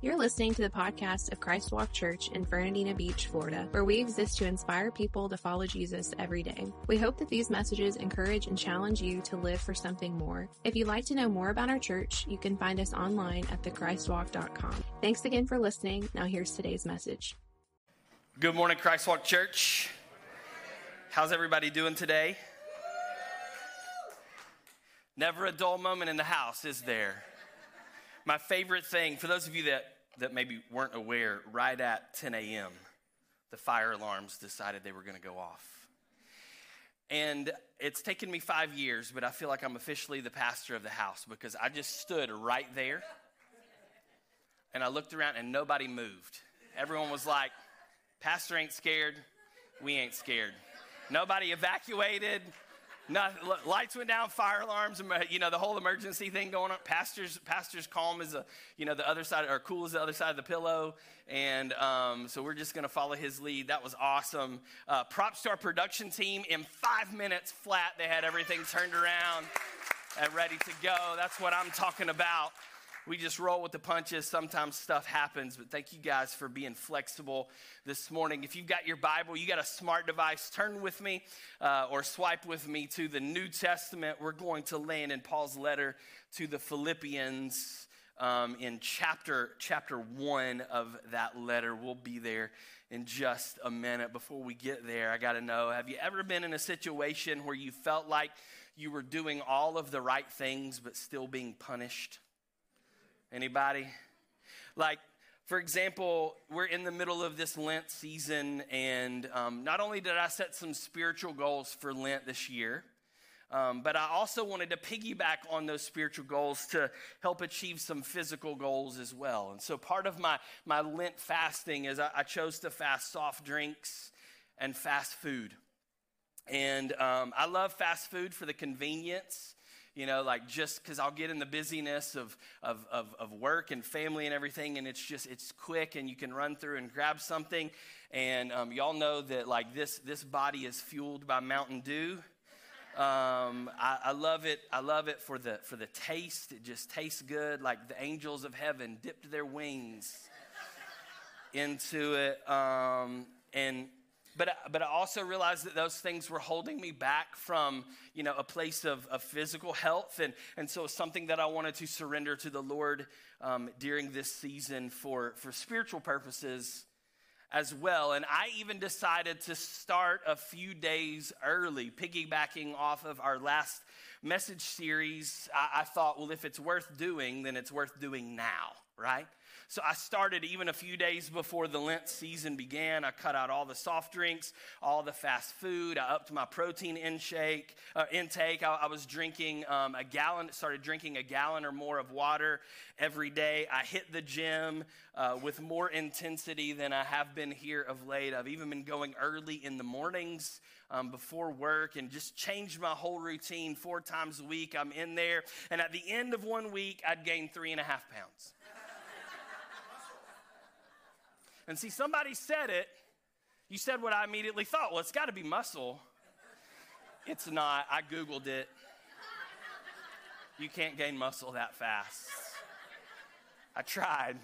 You're listening to the podcast of Christ Walk Church in Fernandina Beach, Florida, where we exist to inspire people to follow Jesus every day. We hope that these messages encourage and challenge you to live for something more. If you'd like to know more about our church, you can find us online at thechristwalk.com. Thanks again for listening. Now here's today's message. Good morning, Christ Walk Church. How's everybody doing today? Never a dull moment in the house, is there? My favorite thing, for those of you that, that maybe weren't aware, right at 10 a.m., the fire alarms decided they were going to go off. And it's taken me five years, but I feel like I'm officially the pastor of the house because I just stood right there and I looked around and nobody moved. Everyone was like, Pastor ain't scared, we ain't scared. Nobody evacuated, not, lights went down, fire alarms, you know, the whole emergency thing going on. Pastor's, pastor's calm is, a, you know, the other side, or cool is the other side of the pillow. And um, so we're just going to follow his lead. That was awesome. Uh, props to our production team. In five minutes flat, they had everything turned around and ready to go. That's what I'm talking about we just roll with the punches. Sometimes stuff happens, but thank you guys for being flexible this morning. If you've got your Bible, you got a smart device, turn with me uh, or swipe with me to the New Testament. We're going to land in Paul's letter to the Philippians. Um, in chapter chapter one of that letter, we'll be there in just a minute. Before we get there, I got to know: Have you ever been in a situation where you felt like you were doing all of the right things but still being punished? Anybody? Like, for example, we're in the middle of this Lent season, and um, not only did I set some spiritual goals for Lent this year, um, but I also wanted to piggyback on those spiritual goals to help achieve some physical goals as well. And so part of my, my Lent fasting is I, I chose to fast soft drinks and fast food. And um, I love fast food for the convenience you know, like just because I'll get in the busyness of, of, of, of, work and family and everything, and it's just, it's quick and you can run through and grab something. And um, y'all know that like this, this body is fueled by Mountain Dew. Um, I, I, love it. I love it for the, for the taste. It just tastes good. Like the angels of heaven dipped their wings into it. Um, and but, but I also realized that those things were holding me back from, you know, a place of, of physical health. And, and so it's something that I wanted to surrender to the Lord um, during this season for, for spiritual purposes as well. And I even decided to start a few days early, piggybacking off of our last message series. I, I thought, well, if it's worth doing, then it's worth doing now, right? So I started even a few days before the Lent season began. I cut out all the soft drinks, all the fast food. I upped my protein intake. Uh, intake. I, I, was drinking um, a gallon, started drinking a gallon or more of water every day. I hit the gym uh, with more intensity than I have been here of late. I've even been going early in the mornings. Um, before work and just changed my whole routine four times a week. I'm in there. And at the end of one week, I'd gained three and a half pounds. And see, somebody said it. You said what I immediately thought. Well, it's got to be muscle. It's not. I Googled it. You can't gain muscle that fast. I tried.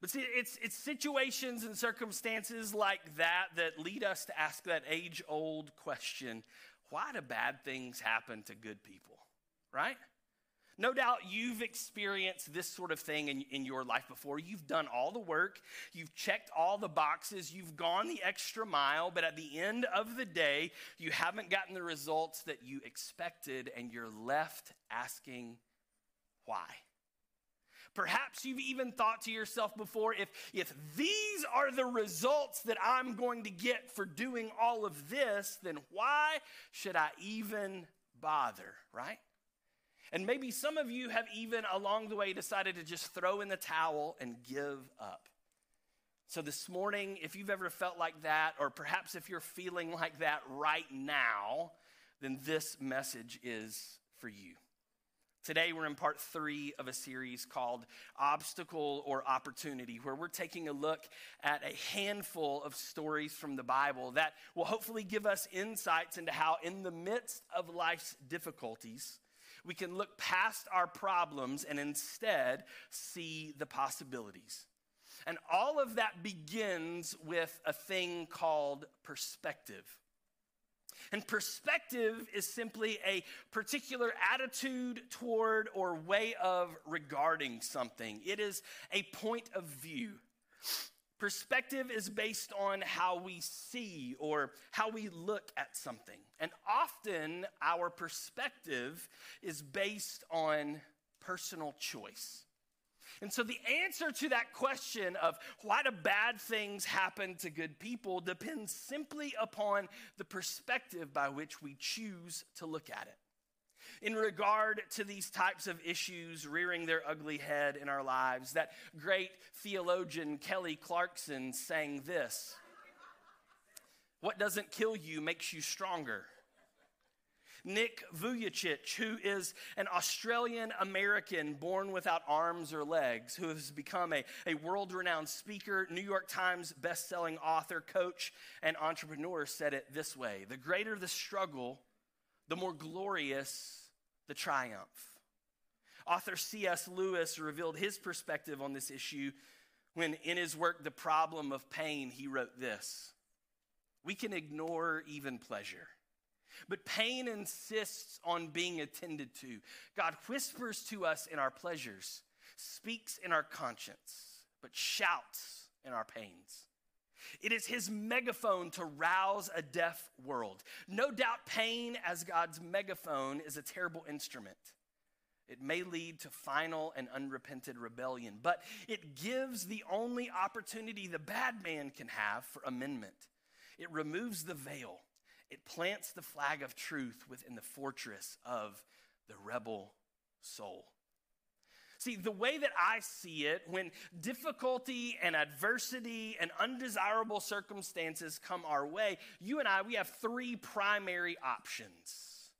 But see, it's, it's situations and circumstances like that that lead us to ask that age old question why do bad things happen to good people? Right? No doubt you've experienced this sort of thing in, in your life before. You've done all the work, you've checked all the boxes, you've gone the extra mile, but at the end of the day, you haven't gotten the results that you expected, and you're left asking why. Perhaps you've even thought to yourself before if, if these are the results that I'm going to get for doing all of this, then why should I even bother, right? And maybe some of you have even along the way decided to just throw in the towel and give up. So, this morning, if you've ever felt like that, or perhaps if you're feeling like that right now, then this message is for you. Today, we're in part three of a series called Obstacle or Opportunity, where we're taking a look at a handful of stories from the Bible that will hopefully give us insights into how, in the midst of life's difficulties, We can look past our problems and instead see the possibilities. And all of that begins with a thing called perspective. And perspective is simply a particular attitude toward or way of regarding something, it is a point of view. Perspective is based on how we see or how we look at something. And often our perspective is based on personal choice. And so the answer to that question of why do bad things happen to good people depends simply upon the perspective by which we choose to look at it. In regard to these types of issues rearing their ugly head in our lives, that great theologian Kelly Clarkson sang this What doesn't kill you makes you stronger. Nick Vujicic, who is an Australian American born without arms or legs, who has become a, a world renowned speaker, New York Times best-selling author, coach, and entrepreneur, said it this way The greater the struggle, the more glorious the triumph. Author C.S. Lewis revealed his perspective on this issue when, in his work, The Problem of Pain, he wrote this We can ignore even pleasure but pain insists on being attended to. God whispers to us in our pleasures, speaks in our conscience, but shouts in our pains. It is his megaphone to rouse a deaf world. No doubt, pain as God's megaphone is a terrible instrument. It may lead to final and unrepented rebellion, but it gives the only opportunity the bad man can have for amendment. It removes the veil it plants the flag of truth within the fortress of the rebel soul. See, the way that I see it, when difficulty and adversity and undesirable circumstances come our way, you and I, we have three primary options.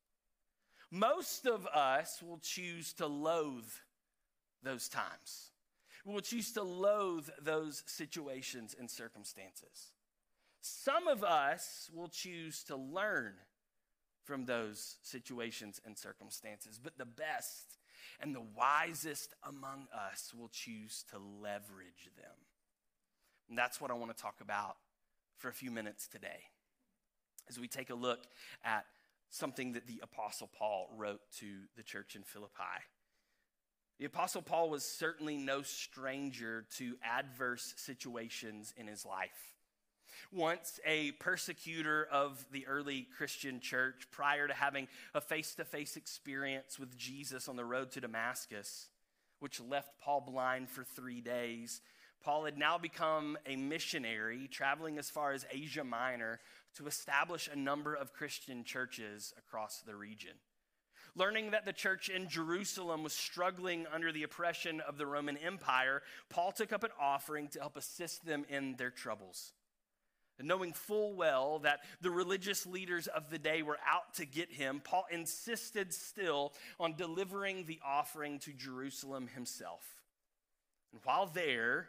Most of us will choose to loathe those times. We will choose to loathe those situations and circumstances. Some of us will choose to learn from those situations and circumstances, but the best and the wisest among us will choose to leverage them. And that's what I want to talk about for a few minutes today as we take a look at something that the Apostle Paul wrote to the church in Philippi. The Apostle Paul was certainly no stranger to adverse situations in his life once a persecutor of the early Christian church prior to having a face to face experience with Jesus on the road to Damascus, which left Paul blind for three days. Paul had now become a missionary, traveling as far as Asia Minor to establish a number of Christian churches across the region. Learning that the church in Jerusalem was struggling under the oppression of the Roman Empire, Paul took up an offering to help assist them in their troubles knowing full well that the religious leaders of the day were out to get him, Paul insisted still on delivering the offering to Jerusalem himself. And while there,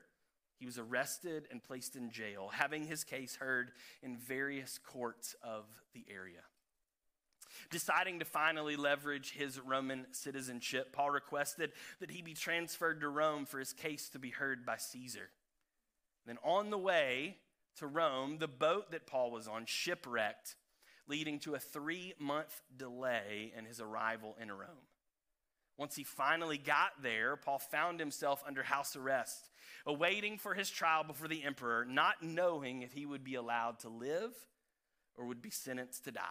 he was arrested and placed in jail, having his case heard in various courts of the area. Deciding to finally leverage his Roman citizenship, Paul requested that he be transferred to Rome for his case to be heard by Caesar. Then on the way, to Rome, the boat that Paul was on shipwrecked, leading to a three month delay in his arrival in Rome. Once he finally got there, Paul found himself under house arrest, awaiting for his trial before the emperor, not knowing if he would be allowed to live or would be sentenced to die.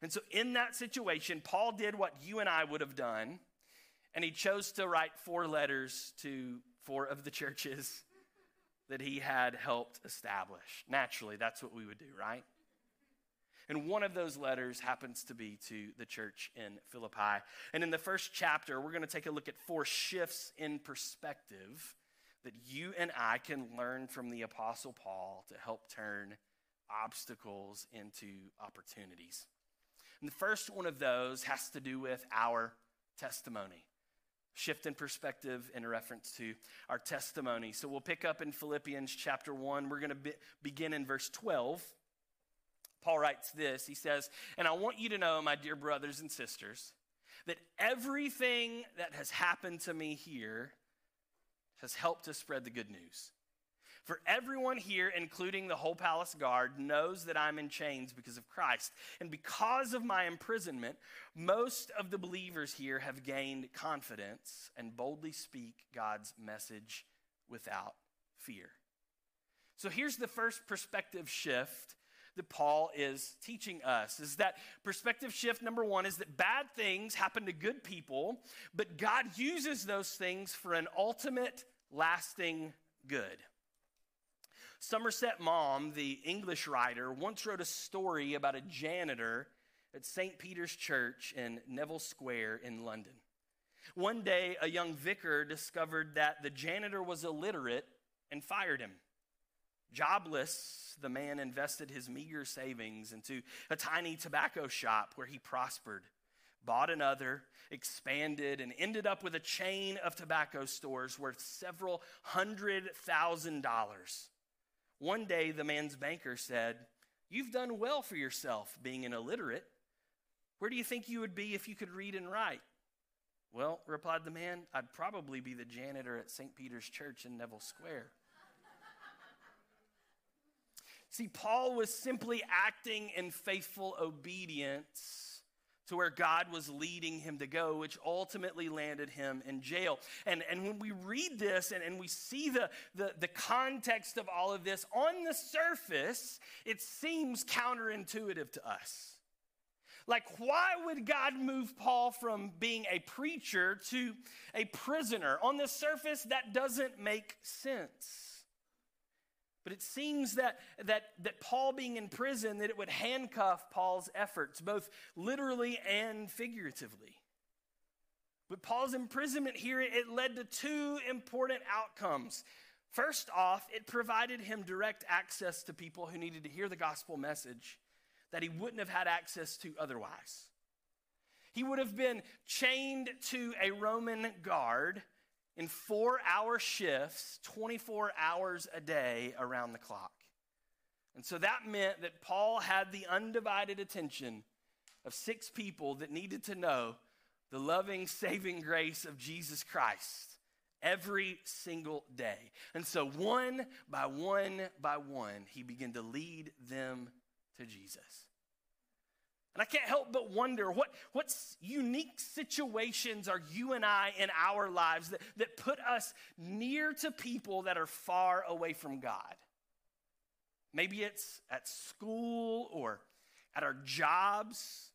And so, in that situation, Paul did what you and I would have done, and he chose to write four letters to four of the churches that he had helped establish. Naturally, that's what we would do, right? And one of those letters happens to be to the church in Philippi. And in the first chapter, we're going to take a look at four shifts in perspective that you and I can learn from the Apostle Paul to help turn obstacles into opportunities. And the first one of those has to do with our testimony shift in perspective in reference to our testimony. So we'll pick up in Philippians chapter 1. We're going to be, begin in verse 12. Paul writes this He says, And I want you to know, my dear brothers and sisters, that everything that has happened to me here has helped to spread the good news. For everyone here, including the whole palace guard, knows that I'm in chains because of Christ. And because of my imprisonment, most of the believers here have gained confidence and boldly speak God's message without fear. So here's the first perspective shift that Paul is teaching us is that perspective shift number 1 is that bad things happen to good people, but God uses those things for an ultimate lasting good. Somerset Maugham, the English writer, once wrote a story about a janitor at St. Peter's Church in Neville Square in London. One day, a young vicar discovered that the janitor was illiterate and fired him. Jobless, the man invested his meager savings into a tiny tobacco shop where he prospered, bought another, expanded, and ended up with a chain of tobacco stores worth several hundred thousand dollars. One day, the man's banker said, You've done well for yourself being an illiterate. Where do you think you would be if you could read and write? Well, replied the man, I'd probably be the janitor at St. Peter's Church in Neville Square. See, Paul was simply acting in faithful obedience to where God was leading him to go, which ultimately landed him in jail. And, and when we read this and, and we see the, the, the context of all of this, on the surface, it seems counterintuitive to us. Like, why would God move Paul from being a preacher to a prisoner? On the surface, that doesn't make sense. But it seems that, that, that Paul being in prison, that it would handcuff Paul's efforts, both literally and figuratively. But Paul's imprisonment here, it led to two important outcomes. First off, it provided him direct access to people who needed to hear the gospel message that he wouldn't have had access to otherwise. He would have been chained to a Roman guard in four hour shifts, 24 hours a day around the clock. And so that meant that Paul had the undivided attention of six people that needed to know the loving, saving grace of Jesus Christ every single day. And so, one by one by one, he began to lead them to Jesus. And I can't help but wonder what, what unique situations are you and I in our lives that, that put us near to people that are far away from God? Maybe it's at school or at our jobs.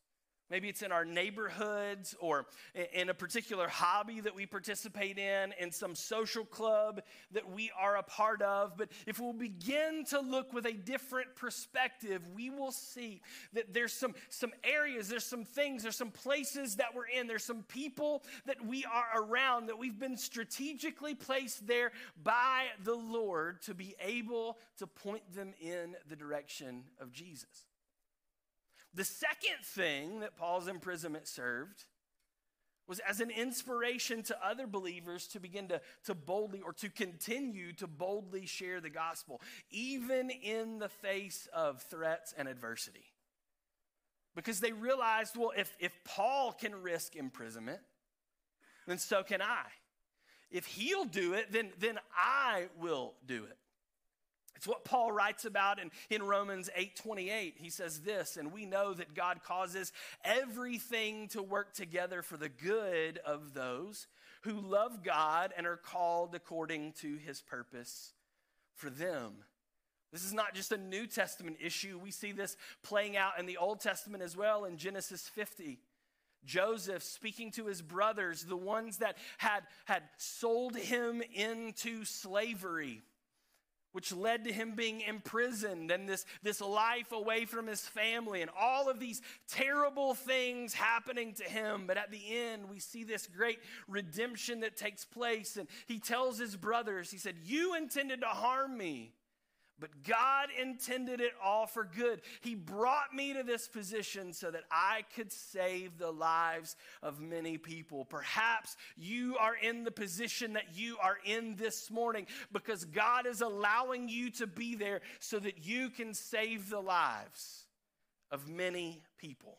Maybe it's in our neighborhoods or in a particular hobby that we participate in, in some social club that we are a part of. But if we'll begin to look with a different perspective, we will see that there's some, some areas, there's some things, there's some places that we're in, there's some people that we are around that we've been strategically placed there by the Lord to be able to point them in the direction of Jesus. The second thing that Paul's imprisonment served was as an inspiration to other believers to begin to, to boldly or to continue to boldly share the gospel, even in the face of threats and adversity. Because they realized, well, if, if Paul can risk imprisonment, then so can I. If he'll do it, then, then I will do it. It's what Paul writes about in, in Romans 8:28. He says this, and we know that God causes everything to work together for the good of those who love God and are called according to his purpose for them. This is not just a New Testament issue. We see this playing out in the Old Testament as well in Genesis 50. Joseph speaking to his brothers, the ones that had, had sold him into slavery which led to him being imprisoned and this, this life away from his family and all of these terrible things happening to him. But at the end, we see this great redemption that takes place. And he tells his brothers, he said, You intended to harm me, but God intended it all for good. He brought me to this position so that I could save the lives of many people. Perhaps you are in the position that you are in this morning because God is allowing you to be there so that you can save the lives of many people.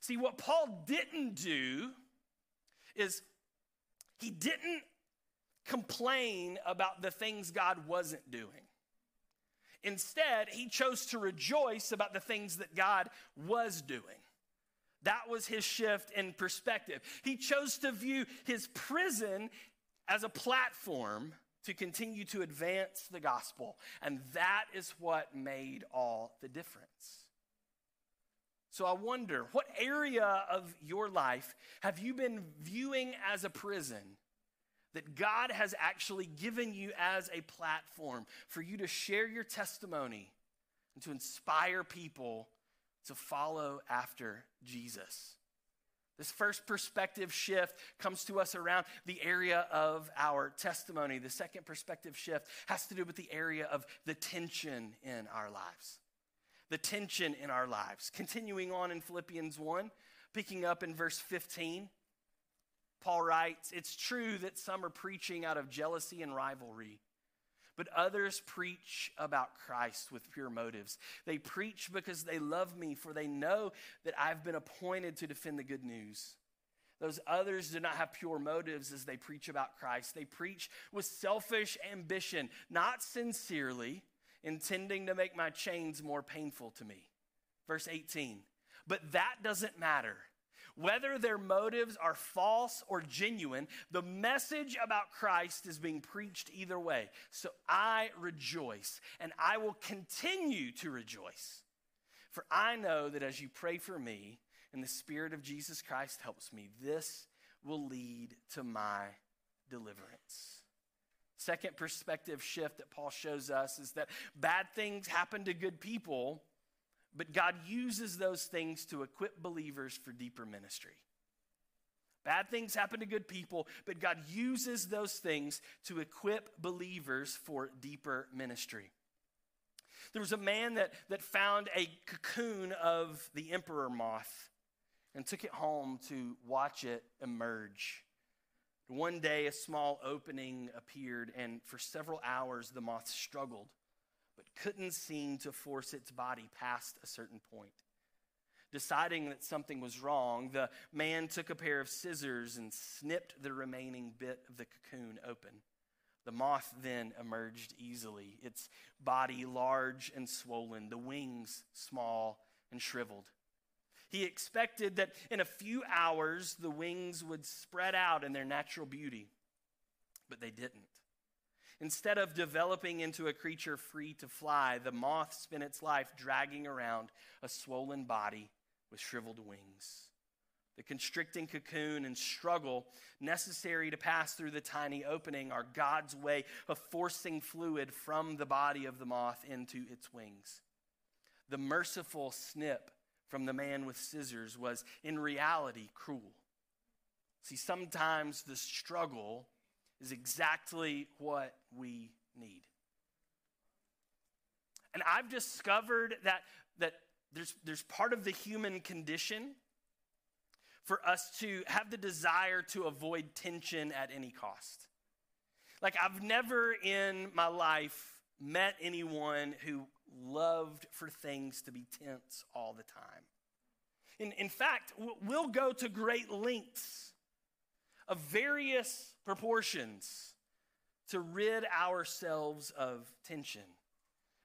See, what Paul didn't do is he didn't complain about the things God wasn't doing. Instead, he chose to rejoice about the things that God was doing. That was his shift in perspective. He chose to view his prison as a platform to continue to advance the gospel. And that is what made all the difference. So I wonder, what area of your life have you been viewing as a prison that God has actually given you as a platform for you to share your testimony and to inspire people to follow after Jesus? This first perspective shift comes to us around the area of our testimony. The second perspective shift has to do with the area of the tension in our lives. The tension in our lives. Continuing on in Philippians 1, picking up in verse 15, Paul writes It's true that some are preaching out of jealousy and rivalry but others preach about Christ with pure motives. They preach because they love me, for they know that I've been appointed to defend the good news. Those others do not have pure motives as they preach about Christ. They preach with selfish ambition, not sincerely, intending to make my chains more painful to me. Verse 18. But that doesn't matter whether their motives are false or genuine, the message about Christ is being preached either way. So I rejoice, and I will continue to rejoice. For I know that as you pray for me, and the Spirit of Jesus Christ helps me, this will lead to my deliverance. Second perspective shift that Paul shows us is that bad things happen to good people but God uses those things to equip believers for deeper ministry. Bad things happen to good people, but God uses those things to equip believers for deeper ministry. There was a man that, that found a cocoon of the emperor moth and took it home to watch it emerge. One day, a small opening appeared, and for several hours, the moth struggled but couldn't seem to force its body past a certain point. Deciding that something was wrong, the man took a pair of scissors and snipped the remaining bit of the cocoon open. The moth then emerged easily, its body large and swollen, the wings small and shriveled. He expected that in a few hours the wings would spread out in their natural beauty, but they didn't. Instead of developing into a creature free to fly, the moth spent its life dragging around a swollen body with shriveled wings. The constricting cocoon and struggle necessary to pass through the tiny opening are God's way of forcing fluid from the body of the moth into its wings. The merciful snip from the man with scissors was in reality cruel. See, sometimes the struggle is exactly what we need. And I've discovered that, that there's, there's part of the human condition for us to have the desire to avoid tension at any cost. Like, I've never in my life met anyone who loved for things to be tense all the time. In, in fact, we'll go to great lengths of various proportions to rid ourselves of tension.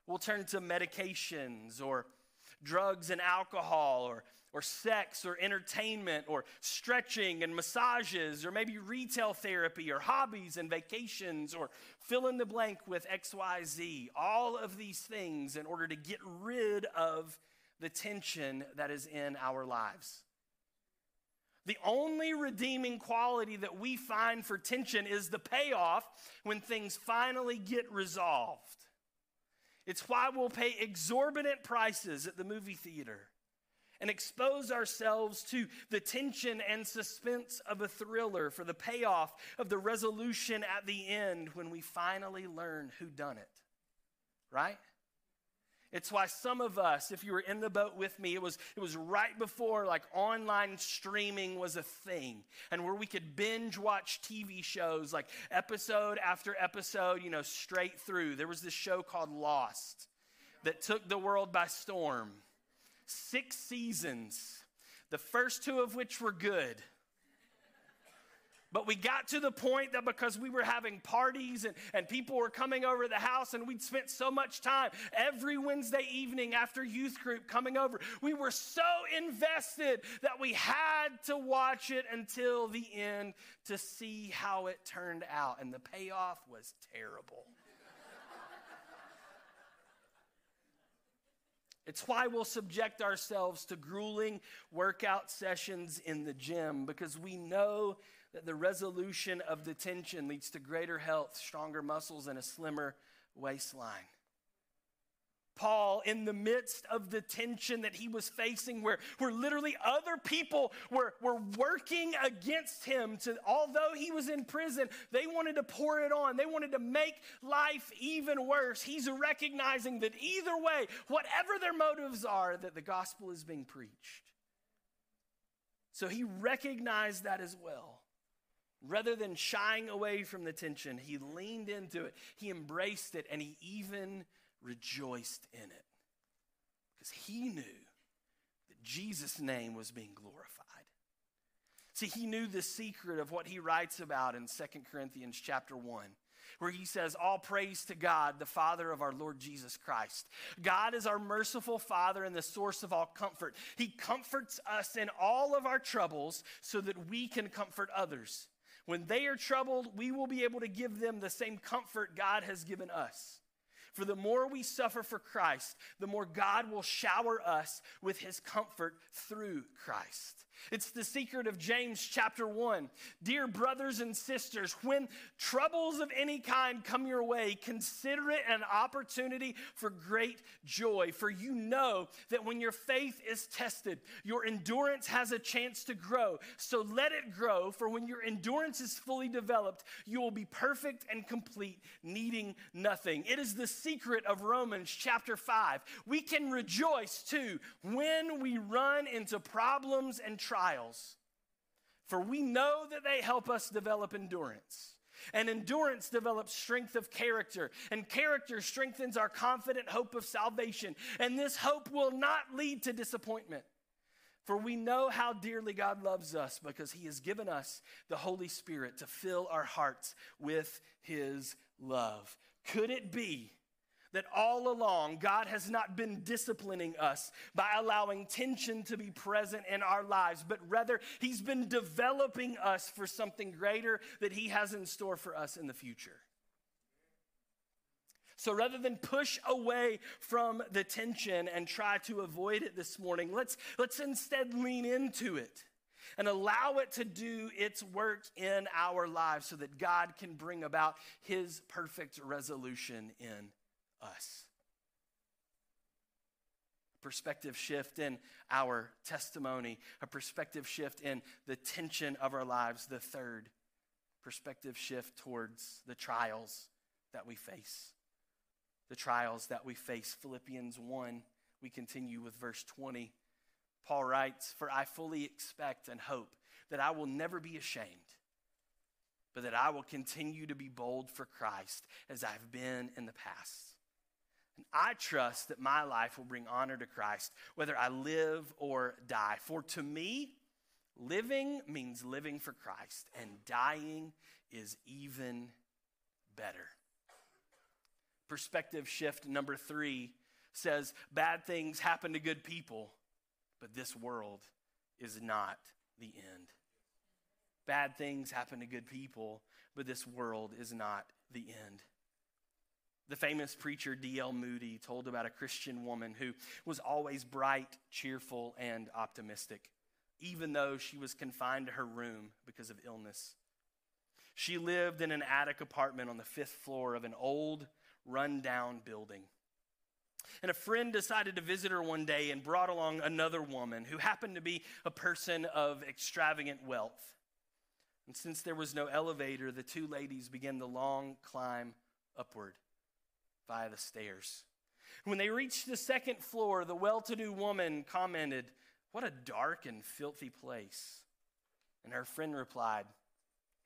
We'll turn to medications or drugs and alcohol or, or sex or entertainment or stretching and massages or maybe retail therapy or hobbies and vacations or fill in the blank with XYZ. All of these things in order to get rid of the tension that is in our lives. The only redeeming quality that we find for tension is the payoff when things finally get resolved. It's why we'll pay exorbitant prices at the movie theater and expose ourselves to the tension and suspense of a thriller for the payoff of the resolution at the end when we finally learn who done it. Right? It's why some of us, if you were in the boat with me, it was, it was right before like online streaming was a thing and where we could binge watch TV shows like episode after episode, you know, straight through. There was this show called Lost that took the world by storm. Six seasons the first two of which were good. But we got to the point that because we were having parties and, and people were coming over the house and we'd spent so much time every Wednesday evening after youth group coming over, we were so invested that we had to watch it until the end to see how it turned out. And the payoff was terrible. It's why we'll subject ourselves to grueling workout sessions in the gym because we know that the resolution of the tension leads to greater health, stronger muscles, and a slimmer waistline. Paul, in the midst of the tension that he was facing, where, where literally other people were, were working against him, to, although he was in prison, they wanted to pour it on. They wanted to make life even worse. He's recognizing that either way, whatever their motives are, that the gospel is being preached. So he recognized that as well. Rather than shying away from the tension, he leaned into it, he embraced it, and he even rejoiced in it. Because he knew that Jesus' name was being glorified. See, he knew the secret of what he writes about in 2 Corinthians chapter 1 where he says, All praise to God, the Father of our Lord Jesus Christ. God is our merciful Father and the source of all comfort. He comforts us in all of our troubles so that we can comfort others. When they are troubled, we will be able to give them the same comfort God has given us. For the more we suffer for Christ, the more God will shower us with his comfort through Christ. It's the secret of James chapter 1. Dear brothers and sisters, when troubles of any kind come your way, consider it an opportunity for great joy. For you know that when your faith is tested, your endurance has a chance to grow. So let it grow, for when your endurance is fully developed, you will be perfect and complete, needing nothing. It is the secret of Romans chapter 5. We can rejoice too when we run into problems and trials, for we know that they help us develop endurance. And endurance develops strength of character, and character strengthens our confident hope of salvation. And this hope will not lead to disappointment. For we know how dearly God loves us because he has given us the Holy Spirit to fill our hearts with his love. Could it be that all along God has not been disciplining us by allowing tension to be present in our lives, but rather He's been developing us for something greater that He has in store for us in the future. So rather than push away from the tension and try to avoid it this morning, let's, let's instead lean into it and allow it to do its work in our lives so that God can bring about His perfect resolution in us. A Perspective shift in our testimony, a perspective shift in the tension of our lives. The third perspective shift towards the trials that we face. The trials that we face. Philippians 1, we continue with verse 20. Paul writes, For I fully expect and hope that I will never be ashamed, but that I will continue to be bold for Christ as I've been in the past. And I trust that my life will bring honor to Christ, whether I live or die. For to me, living means living for Christ, and dying is even better. Perspective shift number three says bad things happen to good people, but this world is not the end. Bad things happen to good people, but this world is not the end. The famous preacher D.L. Moody told about a Christian woman who was always bright, cheerful, and optimistic, even though she was confined to her room because of illness. She lived in an attic apartment on the fifth floor of an old, run-down building. And a friend decided to visit her one day and brought along another woman who happened to be a person of extravagant wealth. And since there was no elevator, the two ladies began the long climb upward via the stairs. When they reached the second floor, the well to do woman commented, What a dark and filthy place. And her friend replied,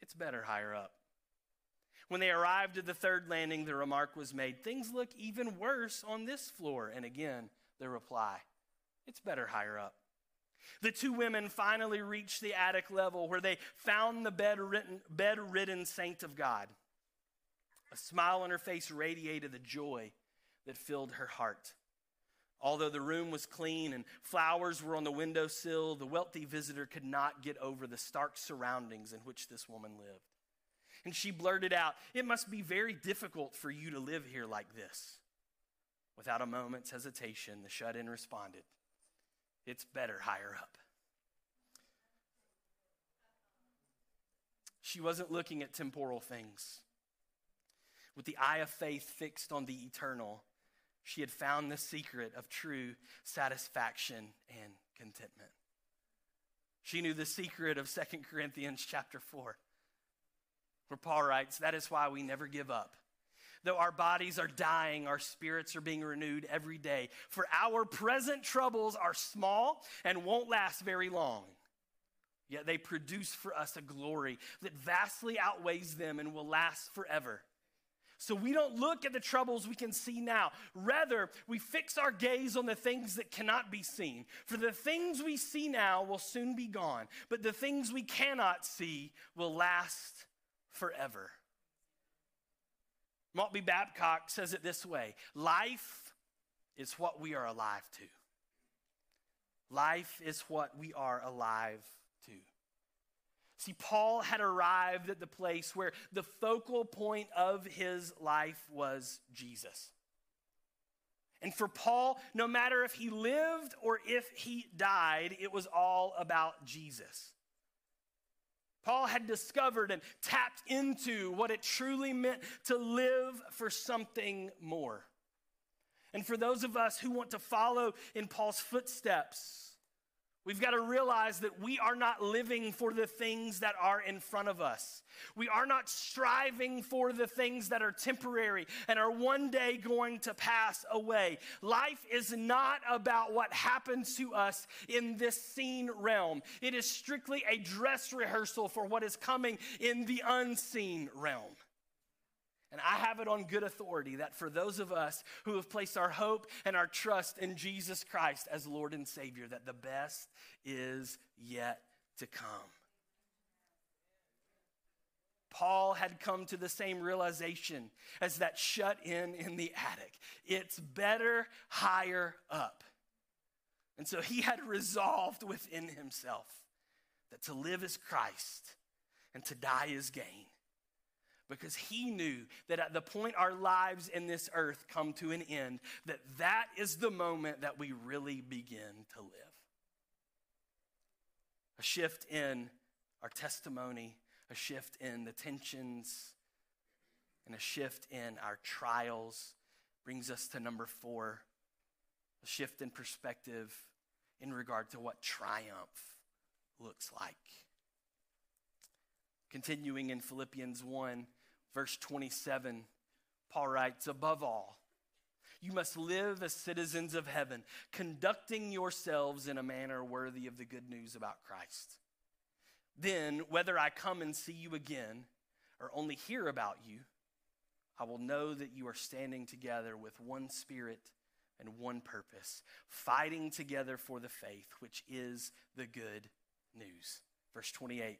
It's better higher up. When they arrived at the third landing, the remark was made, Things look even worse on this floor. And again, the reply, It's better higher up. The two women finally reached the attic level where they found the bedridden, bedridden saint of God. A smile on her face radiated the joy that filled her heart. Although the room was clean and flowers were on the windowsill, the wealthy visitor could not get over the stark surroundings in which this woman lived. And she blurted out, It must be very difficult for you to live here like this. Without a moment's hesitation, the shut in responded, It's better higher up. She wasn't looking at temporal things. With the eye of faith fixed on the eternal, she had found the secret of true satisfaction and contentment. She knew the secret of 2 Corinthians chapter 4, where Paul writes, That is why we never give up. Though our bodies are dying, our spirits are being renewed every day. For our present troubles are small and won't last very long. Yet they produce for us a glory that vastly outweighs them and will last forever. So we don't look at the troubles we can see now. Rather, we fix our gaze on the things that cannot be seen. For the things we see now will soon be gone, but the things we cannot see will last forever. Maltbie Babcock says it this way Life is what we are alive to. Life is what we are alive to. See, Paul had arrived at the place where the focal point of his life was Jesus. And for Paul, no matter if he lived or if he died, it was all about Jesus. Paul had discovered and tapped into what it truly meant to live for something more. And for those of us who want to follow in Paul's footsteps, We've got to realize that we are not living for the things that are in front of us. We are not striving for the things that are temporary and are one day going to pass away. Life is not about what happens to us in this seen realm, it is strictly a dress rehearsal for what is coming in the unseen realm. And I have it on good authority that for those of us who have placed our hope and our trust in Jesus Christ as Lord and Savior, that the best is yet to come. Paul had come to the same realization as that shut in in the attic. It's better higher up. And so he had resolved within himself that to live is Christ and to die is gain because he knew that at the point our lives in this earth come to an end that that is the moment that we really begin to live. A shift in our testimony a shift in the tensions and a shift in our trials brings us to number 4 a shift in perspective in regard to what triumph looks like. Continuing in Philippians 1, Verse 27, Paul writes, Above all, you must live as citizens of heaven, conducting yourselves in a manner worthy of the good news about Christ. Then, whether I come and see you again or only hear about you, I will know that you are standing together with one spirit and one purpose, fighting together for the faith, which is the good news. Verse 28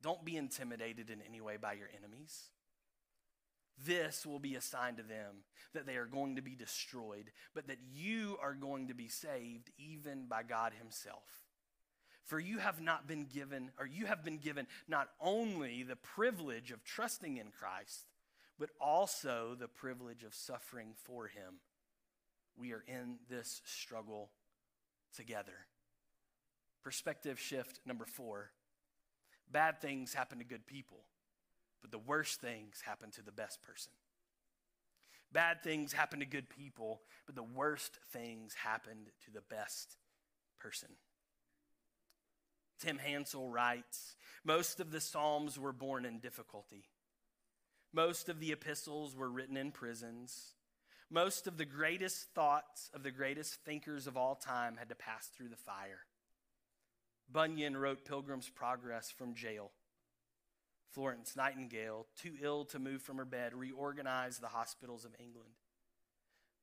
Don't be intimidated in any way by your enemies this will be a sign to them that they are going to be destroyed, but that you are going to be saved even by God Himself. For you have not been given, or you have been given not only the privilege of trusting in Christ, but also the privilege of suffering for Him. We are in this struggle together. Perspective shift number four bad things happen to good people. But the worst things happen to the best person. Bad things happen to good people, but the worst things happened to the best person. Tim Hansel writes Most of the Psalms were born in difficulty. Most of the epistles were written in prisons. Most of the greatest thoughts of the greatest thinkers of all time had to pass through the fire. Bunyan wrote Pilgrim's Progress from jail. Florence Nightingale, too ill to move from her bed, reorganized the hospitals of England.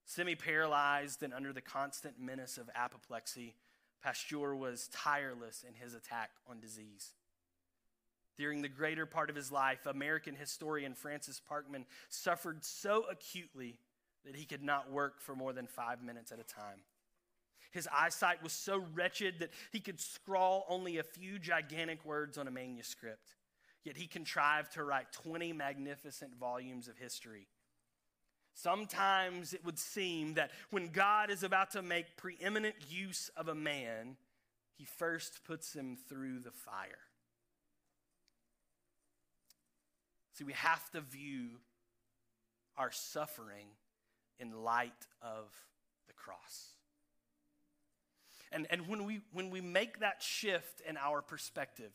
Semi paralyzed and under the constant menace of apoplexy, Pasteur was tireless in his attack on disease. During the greater part of his life, American historian Francis Parkman suffered so acutely that he could not work for more than five minutes at a time. His eyesight was so wretched that he could scrawl only a few gigantic words on a manuscript. Yet he contrived to write 20 magnificent volumes of history. Sometimes it would seem that when God is about to make preeminent use of a man, he first puts him through the fire. See, we have to view our suffering in light of the cross. And, and when, we, when we make that shift in our perspective,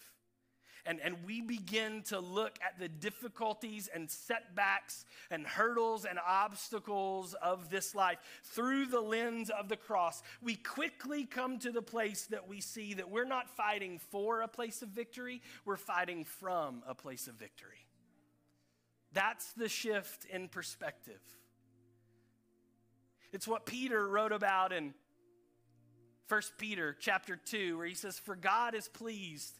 and, and we begin to look at the difficulties and setbacks and hurdles and obstacles of this life through the lens of the cross, we quickly come to the place that we see that we're not fighting for a place of victory, we're fighting from a place of victory. That's the shift in perspective. It's what Peter wrote about in 1 Peter chapter 2 where he says for God is pleased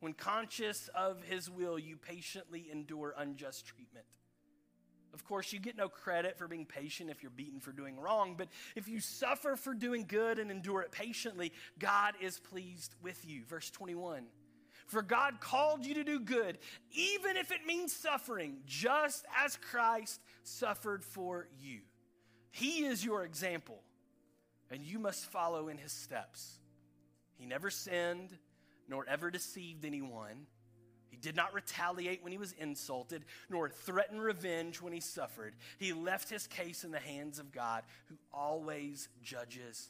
when conscious of his will you patiently endure unjust treatment. Of course, you get no credit for being patient if you're beaten for doing wrong, but if you suffer for doing good and endure it patiently, God is pleased with you. Verse 21. For God called you to do good, even if it means suffering, just as Christ suffered for you. He is your example, and you must follow in his steps. He never sinned, nor ever deceived anyone. He did not retaliate when he was insulted, nor threaten revenge when he suffered. He left his case in the hands of God, who always judges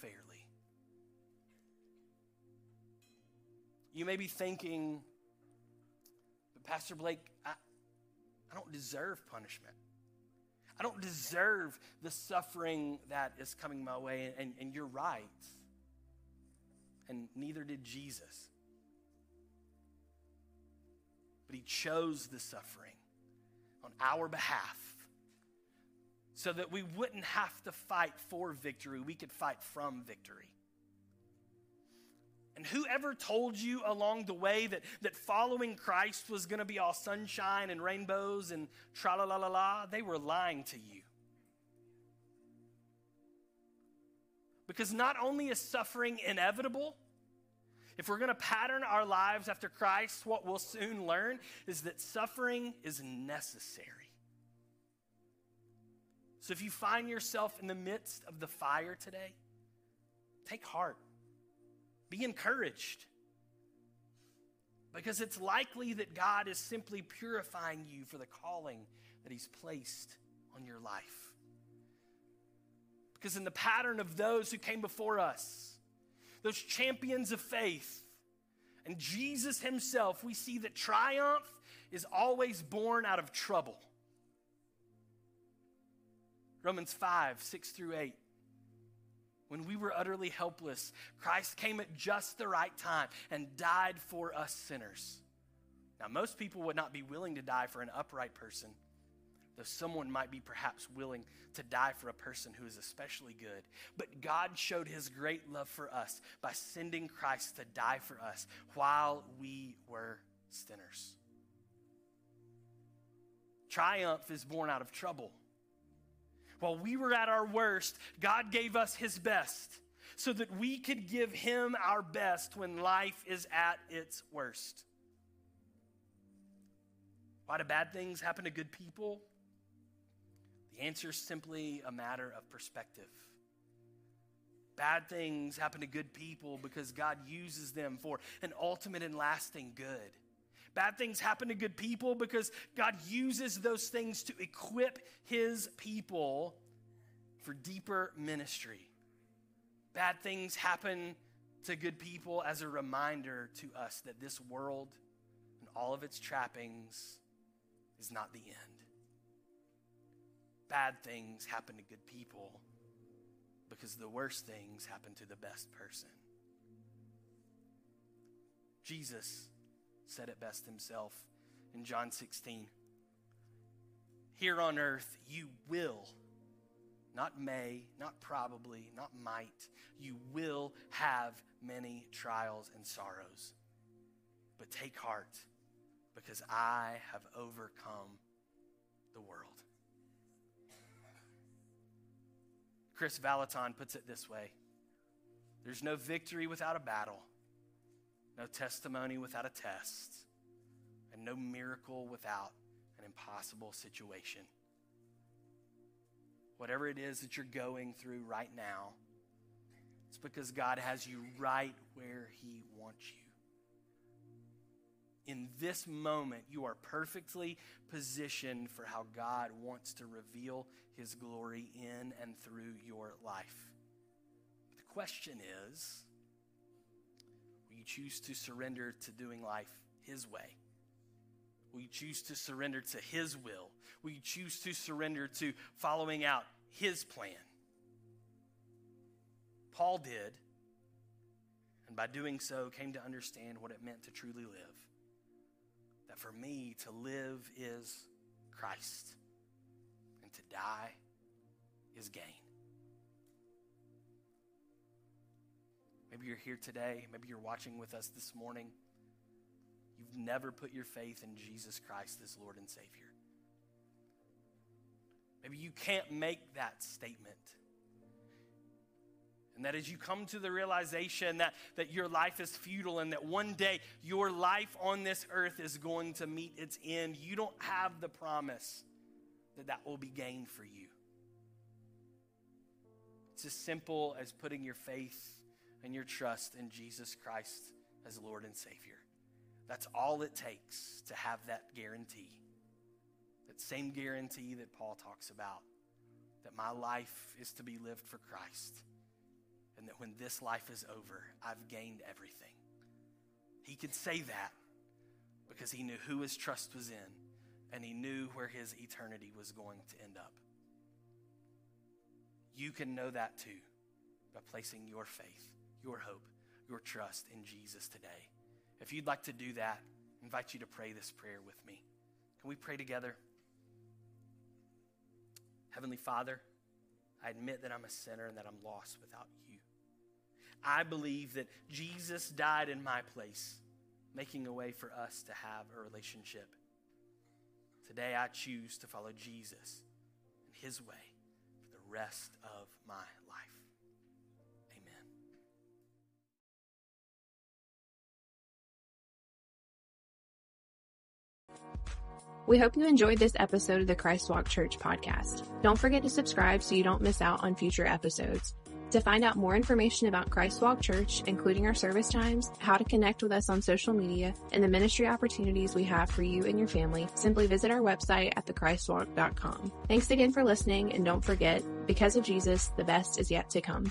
fairly. You may be thinking, but Pastor Blake, I, I don't deserve punishment. I don't deserve the suffering that is coming my way, and, and you're right. And neither did Jesus. But he chose the suffering on our behalf so that we wouldn't have to fight for victory, we could fight from victory. And whoever told you along the way that, that following Christ was going to be all sunshine and rainbows and tra la la la la, they were lying to you. Because not only is suffering inevitable, if we're going to pattern our lives after Christ, what we'll soon learn is that suffering is necessary. So if you find yourself in the midst of the fire today, take heart. Be encouraged. Because it's likely that God is simply purifying you for the calling that He's placed on your life. Because in the pattern of those who came before us, those champions of faith, and Jesus Himself, we see that triumph is always born out of trouble. Romans 5, 6 through 8 when we were utterly helpless, Christ came at just the right time and died for us sinners. Now, most people would not be willing to die for an upright person, though someone might be perhaps willing to die for a person who is especially good. But God showed his great love for us by sending Christ to die for us while we were sinners. Triumph is born out of trouble. While we were at our worst, God gave us his best so that we could give him our best when life is at its worst. Why do bad things happen to good people? The answer is simply a matter of perspective. Bad things happen to good people because God uses them for an ultimate and lasting good. Bad things happen to good people because God uses those things to equip his people for deeper ministry. Bad things happen to good people as a reminder to us that this world and all of its trappings is not the end. Bad things happen to good people because the worst things happen to the best person. Jesus said it best himself in John 16. Here on earth, you will not may, not probably, not might. You will have many trials and sorrows. But take heart because I have overcome the world. Kris Vallotton puts it this way There's no victory without a battle, no testimony without a test, and no miracle without an impossible situation. Whatever it is that you're going through right now, it's because God has you right where He wants you in this moment, you are perfectly positioned for how God wants to reveal his glory in and through your life. The question is will you choose to surrender to doing life his way? Will you choose to surrender to his will? Will you choose to surrender to following out his plan? Paul did, and by doing so, came to understand what it meant to truly live that for me to live is Christ and to die is gain. Maybe you're here today. Maybe you're watching with us this morning. You've never put your faith in Jesus Christ as Lord and Savior. Maybe you can't make that statement. And that as you come to the realization that, that your life is futile and that one day your life on this earth is going to meet its end, you don't have the promise that that will be gained for you. It's as simple as putting your faith and your trust in Jesus Christ as Lord and Savior. That's all it takes to have that guarantee. That same guarantee that Paul talks about that my life is to be lived for Christ and that when this life is over, I've gained everything. He could say that because he knew who his trust was in and he knew where his eternity was going to end up. You can know that too by placing your faith, your hope, your trust in Jesus today. If you'd like to do that, I invite you to pray this prayer with me. Can we pray together? Heavenly Father, I admit that I'm a sinner and that I'm lost without you. I believe that Jesus died in my place, making a way for us to have a relationship. Today, I choose to follow Jesus and his way for the rest of my life. Amen. We hope you enjoyed this episode of the Christ Walk Church podcast. Don't forget to subscribe so you don't miss out on future episodes. To find out more information about Christ Walk Church, including our service times, how to connect with us on social media, and the ministry opportunities we have for you and your family, simply visit our website at thechristwalk.com. Thanks again for listening, and don't forget, because of Jesus, the best is yet to come.